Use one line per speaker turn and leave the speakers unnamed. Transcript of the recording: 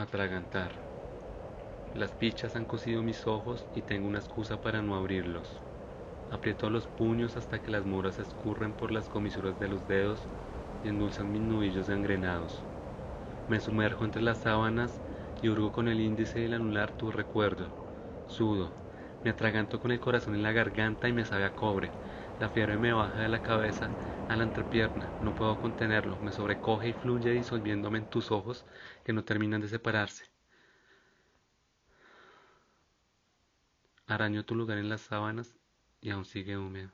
Atragantar. Las pichas han cosido mis ojos y tengo una excusa para no abrirlos. Aprieto los puños hasta que las moras escurren por las comisuras de los dedos y endulzan mis nudillos gangrenados. Me sumerjo entre las sábanas y hurgo con el índice y el anular tu recuerdo. Sudo. Me atraganto con el corazón en la garganta y me sabe a cobre. La fiebre me baja de la cabeza a la entrepierna, no puedo contenerlo, me sobrecoge y fluye disolviéndome en tus ojos que no terminan de separarse. Araño tu lugar en las sábanas y aún sigue húmedo.